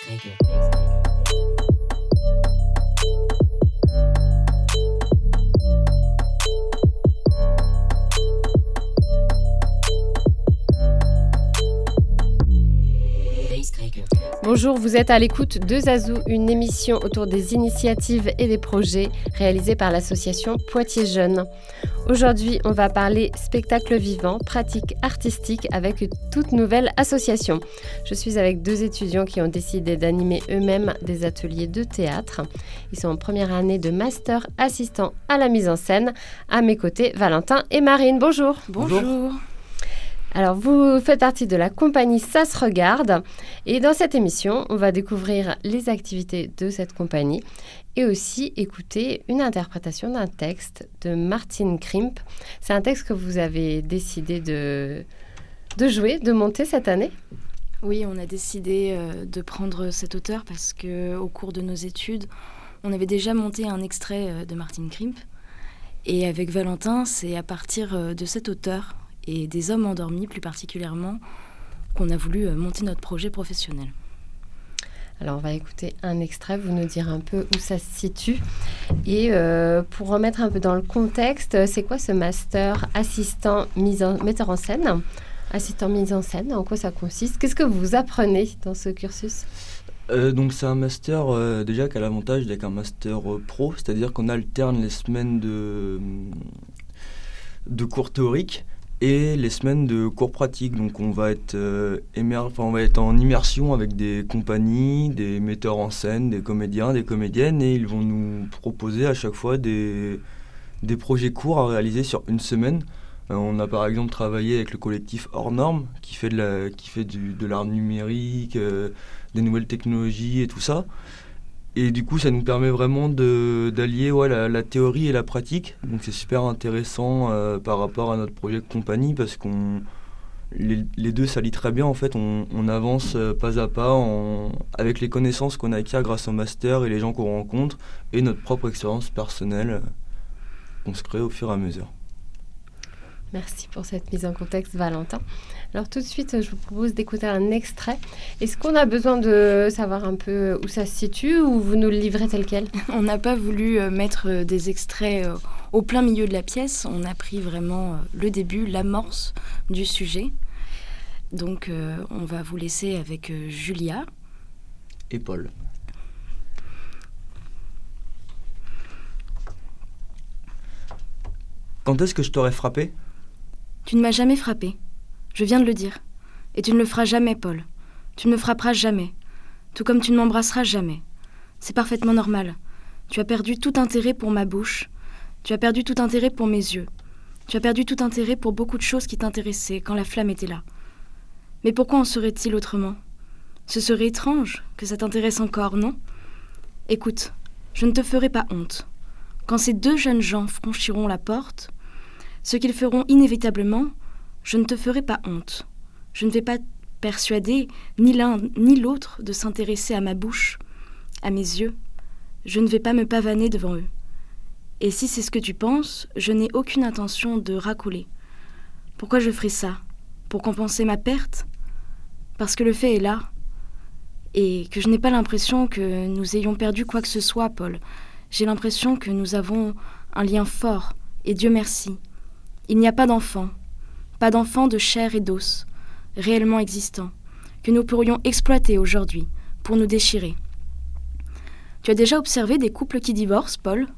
Take it. Bonjour, vous êtes à l'écoute de Zazou, une émission autour des initiatives et des projets réalisés par l'association Poitiers Jeunes. Aujourd'hui, on va parler spectacle vivant, pratique artistique avec une toute nouvelle association. Je suis avec deux étudiants qui ont décidé d'animer eux-mêmes des ateliers de théâtre. Ils sont en première année de master assistant à la mise en scène. À mes côtés, Valentin et Marine. Bonjour. Bonjour. Alors, vous faites partie de la compagnie Ça se regarde. Et dans cette émission, on va découvrir les activités de cette compagnie et aussi écouter une interprétation d'un texte de Martine Krimp. C'est un texte que vous avez décidé de, de jouer, de monter cette année? Oui, on a décidé euh, de prendre cet auteur parce que au cours de nos études, on avait déjà monté un extrait euh, de Martine Krimp. Et avec Valentin, c'est à partir euh, de cet auteur et des hommes endormis plus particulièrement qu'on a voulu euh, monter notre projet professionnel. Alors on va écouter un extrait, vous nous dire un peu où ça se situe. Et euh, pour remettre un peu dans le contexte, c'est quoi ce master assistant mise en, metteur en scène? Assistant mise en scène, en quoi ça consiste? Qu'est-ce que vous apprenez dans ce cursus? Euh, donc c'est un master déjà qui a l'avantage d'être un master pro, c'est-à-dire qu'on alterne les semaines de, de cours théoriques et les semaines de cours pratiques. Donc on va être, euh, on va être en immersion avec des compagnies, des metteurs en scène, des comédiens, des comédiennes, et ils vont nous proposer à chaque fois des, projets courts à réaliser sur une semaine. Euh, on a par exemple travaillé avec le collectif Hors Normes qui fait de la, l'art numérique, euh, des nouvelles technologies et tout ça. Et du coup, ça nous permet vraiment d'allier ouais, la, théorie et la pratique. Donc c'est super intéressant euh, par rapport à notre projet de compagnie parce qu'on les, deux s'allient très bien. En fait, on, avance euh, pas à pas avec les connaissances qu'on a acquises grâce au master et les gens qu'on rencontre et notre propre expérience personnelle euh, qu'on se crée au fur et à mesure. Merci pour cette mise en contexte, Valentin. Alors tout de suite, je vous propose d'écouter un extrait. Est-ce qu'on a besoin de savoir un peu où ça se situe ou vous nous le livrez tel quel? On n'a pas voulu euh, mettre euh, des extraits euh, au plein milieu de la pièce. On a pris vraiment le début, l'amorce du sujet. Donc on va vous laisser avec Julia. Et Paul. Quand est-ce que je t'aurais frappé? Tu ne m'as jamais frappé. Je viens de le dire. Et tu ne le feras jamais, Paul. Tu ne me frapperas jamais. Tout comme tu ne m'embrasseras jamais. C'est parfaitement normal. Tu as perdu tout intérêt pour ma bouche. Tu as perdu tout intérêt pour mes yeux. Tu as perdu tout intérêt pour beaucoup de choses qui t'intéressaient quand la flamme était là. Mais pourquoi en serait-il autrement? Ce serait étrange que ça t'intéresse encore, non? Écoute, je ne te ferai pas honte. Quand ces deux jeunes gens franchiront la porte, ce qu'ils feront inévitablement, je ne te ferai pas honte. Je ne vais pas persuader ni l'un ni l'autre de s'intéresser à ma bouche, à mes yeux. Je ne vais pas me pavaner devant eux. Et si c'est ce que tu penses, je n'ai aucune intention de racouler. Pourquoi je ferais ça? Pour compenser ma perte? Parce que le fait est là. Et que je n'ai pas l'impression que nous ayons perdu quoi que ce soit, Paul. J'ai l'impression que nous avons un lien fort, et Dieu merci. Il n'y a pas d'enfant, pas d'enfants de chair et d'os, réellement existants, que nous pourrions exploiter aujourd'hui pour nous déchirer. Tu as déjà observé des couples qui divorcent, Paul?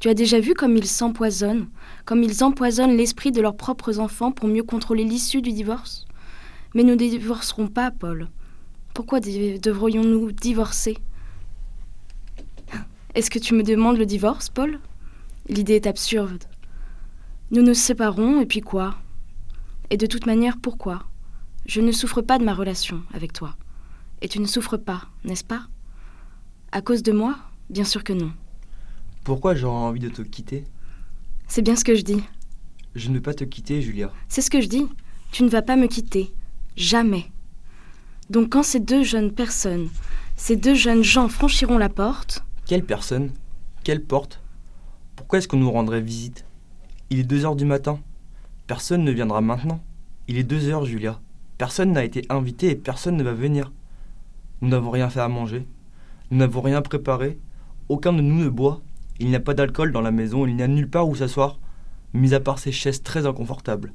Tu as déjà vu comme ils s'empoisonnent, comme ils empoisonnent l'esprit de leurs propres enfants pour mieux contrôler l'issue du divorce? Mais nous ne divorcerons pas, Paul. Pourquoi devrions-nous divorcer? Est-ce que tu me demandes le divorce, Paul? L'idée est absurde. Nous nous séparons, et puis quoi? Et de toute manière, pourquoi? Je ne souffre pas de ma relation avec toi. Et tu ne souffres pas, n'est-ce pas? À cause de moi? Bien sûr que non. Pourquoi j'aurais envie de te quitter? C'est bien ce que je dis. Je ne veux pas te quitter, Julia. C'est ce que je dis. Tu ne vas pas me quitter. Jamais. Donc quand ces deux jeunes personnes, ces deux jeunes gens franchiront la porte... Quelle personne? Quelle porte? Pourquoi est-ce qu'on nous rendrait visite? Il est deux heures du matin. Personne ne viendra maintenant. Il est deux heures, Julia. Personne n'a été invité et personne ne va venir. Nous n'avons rien fait à manger. Nous n'avons rien préparé. Aucun de nous ne boit. Il n'y a pas d'alcool dans la maison. Il n'y a nulle part où s'asseoir, mis à part ces chaises très inconfortables.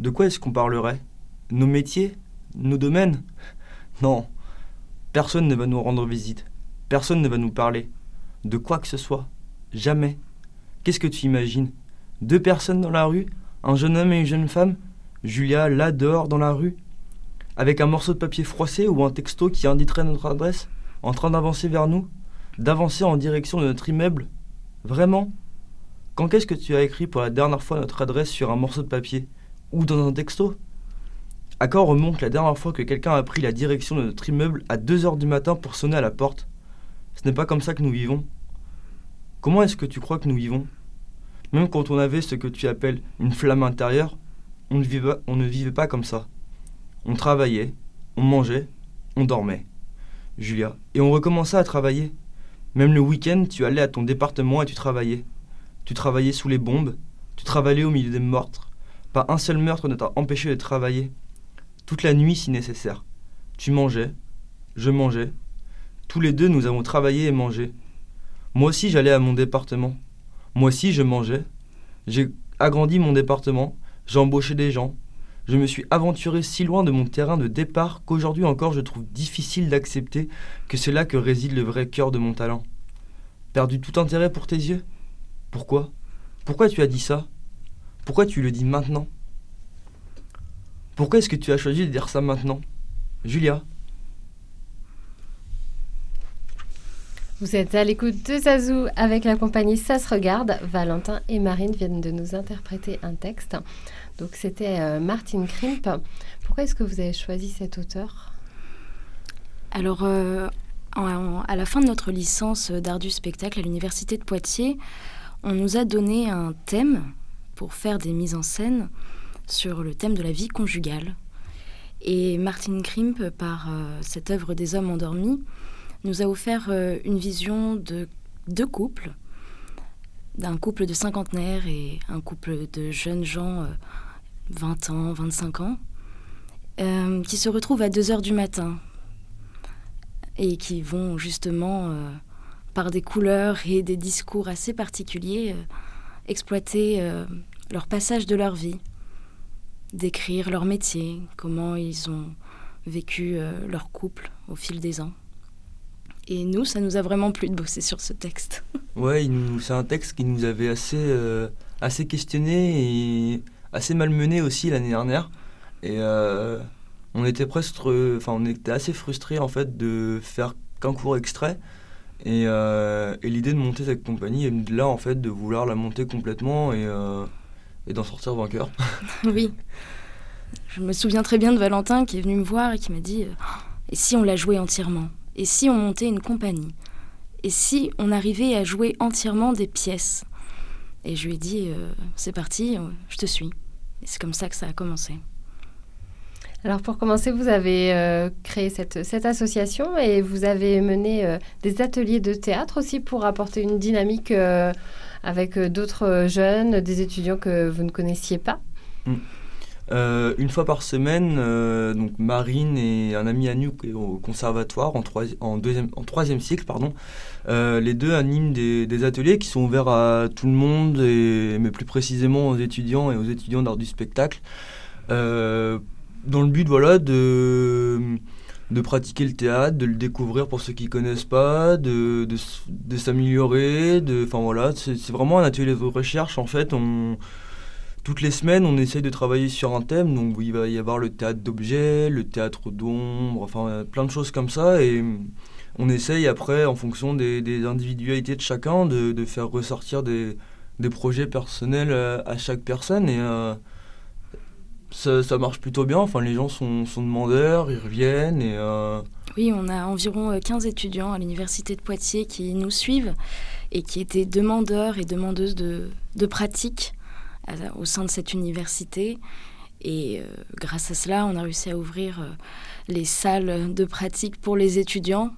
De quoi est-ce qu'on parlerait? Nos métiers? Nos domaines? Non. Personne ne va nous rendre visite. Personne ne va nous parler. De quoi que ce soit? Jamais. Qu'est-ce que tu imagines? Deux personnes dans la rue Un jeune homme et une jeune femme. Julia, là, dehors, dans la rue Avec un morceau de papier froissé ou un texto qui indiquerait notre adresse En train d'avancer vers nous D'avancer en direction de notre immeuble. Vraiment? Quand qu'est-ce que tu as écrit pour la dernière fois notre adresse sur un morceau de papier Ou dans un texto? À quand remonte la dernière fois que quelqu'un a pris la direction de notre immeuble à 2 heures du matin pour sonner à la porte? Ce n'est pas comme ça que nous vivons. Comment est-ce que tu crois que nous vivons? Même quand on avait ce que tu appelles une flamme intérieure, on ne, vivait, pas comme ça. On travaillait, on mangeait, on dormait. Julia. Et on recommençait à travailler. Même le week-end, tu allais à ton département et tu travaillais. Tu travaillais sous les bombes, tu travaillais au milieu des meurtres. Pas un seul meurtre ne t'a empêché de travailler. Toute la nuit si nécessaire. Tu mangeais, je mangeais. Tous les deux, nous avons travaillé et mangé. Moi aussi, j'allais à mon département. Moi aussi, je mangeais. J'ai agrandi mon département. J'ai embauché des gens. Je me suis aventuré si loin de mon terrain de départ qu'aujourd'hui encore je trouve difficile d'accepter que c'est là que réside le vrai cœur de mon talent. Perdu tout intérêt pour tes yeux Pourquoi? Pourquoi tu as dit ça? Pourquoi tu le dis maintenant? Pourquoi est-ce que tu as choisi de dire ça maintenant? Julia Vous êtes à l'écoute de Zazou avec la compagnie Ça se regarde. Valentin et Marine viennent de nous interpréter un texte. Donc c'était euh, Martin Krimp. Pourquoi est-ce que vous avez choisi cet auteur? Alors, euh, à la fin de notre licence d'art du spectacle à l'université de Poitiers, on nous a donné un thème pour faire des mises en scène sur le thème de la vie conjugale. Et Martin Krimp, par euh, cette œuvre des hommes endormis, nous a offert euh, une vision de deux couples, d'un couple de cinquantenaires et un couple de jeunes gens, 20 euh, ans, 25 ans, euh, qui se retrouvent à 2 heures du matin et qui vont justement, par des couleurs et des discours assez particuliers, exploiter leur passage de leur vie, décrire leur métier, comment ils ont vécu leur couple au fil des ans. Et nous, ça nous a vraiment plu de bosser sur ce texte. Ouais, c'est un texte qui nous avait assez, euh, assez questionné et assez malmené aussi l'année dernière. Et euh, on était presque, enfin, on était assez frustrés en fait de faire qu'un court extrait. Et, euh, et l'idée de monter cette compagnie est là en fait de vouloir la monter complètement et, et d'en sortir vainqueur. oui. Je me souviens très bien de Valentin qui est venu me voir et qui m'a dit Et si on la jouait entièrement? Et si on montait une compagnie? Et si on arrivait à jouer entièrement des pièces? Et je lui ai dit, euh, c'est parti, euh, je te suis. Et c'est comme ça que ça a commencé. Alors pour commencer, vous avez euh, créé cette, cette, association et vous avez mené des ateliers de théâtre aussi pour apporter une dynamique avec d'autres jeunes, des étudiants que vous ne connaissiez pas. Mm. Euh, une fois par semaine, euh, donc Marine et un ami à nous au conservatoire en, troisième cycle, pardon, euh, les deux animent des, ateliers qui sont ouverts à tout le monde, mais plus précisément aux étudiants et aux étudiants d'art du spectacle, dans le but voilà, de, de pratiquer le théâtre, de le découvrir pour ceux qui ne connaissent pas, de, de, de s'améliorer, voilà, c'est vraiment un atelier de recherche en fait. Toutes les semaines, on essaye de travailler sur un thème. Donc, il va y avoir le théâtre d'objets, le théâtre d'ombre, enfin, plein de choses comme ça. Et on essaye après, en fonction des, individualités de chacun, de, faire ressortir des, projets personnels à, chaque personne. Et euh, ça, marche plutôt bien. Enfin, les gens sont, demandeurs, ils reviennent. Et, euh, Oui, on a environ 15 étudiants à l'université de Poitiers qui nous suivent et qui étaient demandeurs et demandeuses de, de pratiques au sein de cette université. Et euh, grâce à cela, on a réussi à ouvrir euh, les salles de pratique pour les étudiants.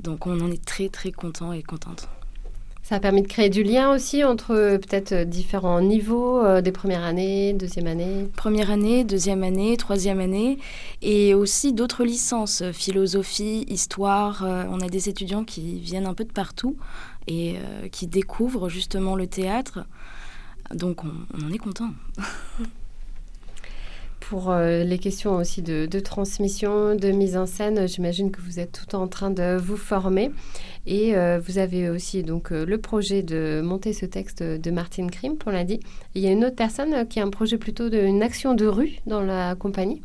Donc on en est très très content et contente. Ça a permis de créer du lien aussi entre euh, peut-être différents niveaux euh, des premières années, deuxième année? Première année, deuxième année, troisième année, et aussi d'autres licences, philosophie, histoire. on a des étudiants qui viennent un peu de partout et qui découvrent justement le théâtre. Donc on, on en est content. pour euh, les questions aussi de, transmission, de mise en scène, j'imagine que vous êtes tout en train de vous former. Et euh, vous avez aussi donc euh, le projet de monter ce texte de Martine Krim, on l'a dit. il y a une autre personne qui a un projet plutôt d'une action de rue dans la compagnie.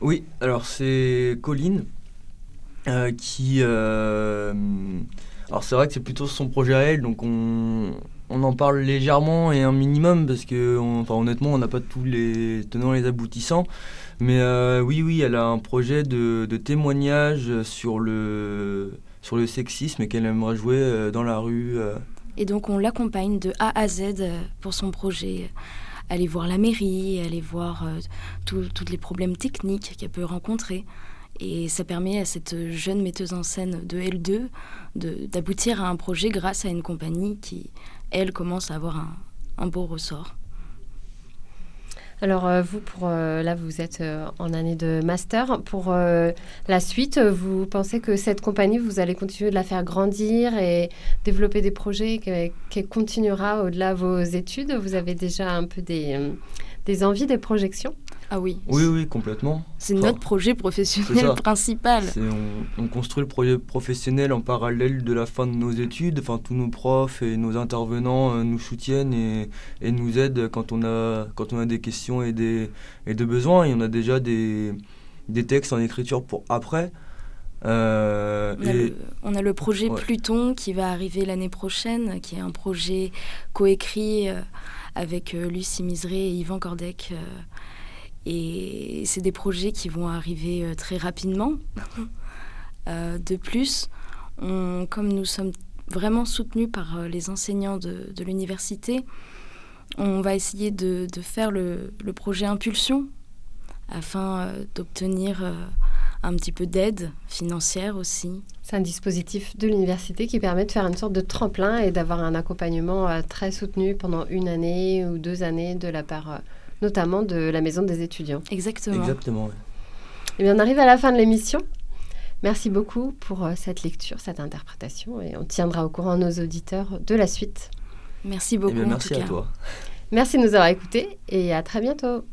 Oui, alors c'est Colline qui... alors c'est vrai que c'est plutôt son projet à elle, donc on, on en parle légèrement et un minimum parce que, enfin, honnêtement, on n'a pas tous les tenants et les aboutissants. Mais euh, oui, oui, elle a un projet de, témoignage sur le, sur le sexisme qu'elle aimerait jouer euh, dans la rue. Euh. Et donc, on l'accompagne de A à Z pour son projet. Aller voir la mairie, aller voir tous les problèmes techniques qu'elle peut rencontrer. Et ça permet à cette jeune metteuse en scène de L2 d'aboutir à un projet grâce à une compagnie qui, elle, commence à avoir un, beau ressort. Alors euh, vous, pour euh, là, vous êtes euh, en année de master. Pour la suite, vous pensez que cette compagnie, vous allez continuer de la faire grandir et développer des projets qu'elle continuera au-delà de vos études? Vous avez déjà un peu des, des envies, des projections? Ah oui. Oui, oui, complètement. C'est notre projet professionnel principal. On, construit le projet professionnel en parallèle de la fin de nos études. Enfin, tous nos profs et nos intervenants euh, nous soutiennent et, et, nous aident quand on a, quand on a des questions et des, et des besoins. Et on a déjà des, des textes en écriture pour après. Euh, on, a le, projet Pluton qui va arriver l'année prochaine, qui est un projet coécrit euh, avec Lucie Miseré et Yvan Cordec. Et c'est des projets qui vont arriver euh, très rapidement. Euh, de plus, comme nous sommes vraiment soutenus par euh, les enseignants de, l'université, on va essayer de, faire le, projet Impulsion afin d'obtenir un petit peu d'aide financière aussi. C'est un dispositif de l'université qui permet de faire une sorte de tremplin et d'avoir un accompagnement très soutenu pendant une année ou deux années de la part notamment de la maison des étudiants. Exactement. Exactement. Eh bien, on arrive à la fin de l'émission. Merci beaucoup pour euh, cette lecture, cette interprétation, et on tiendra au courant nos auditeurs de la suite. Merci beaucoup. Eh merci à toi. Merci de nous avoir écoutés et à très bientôt.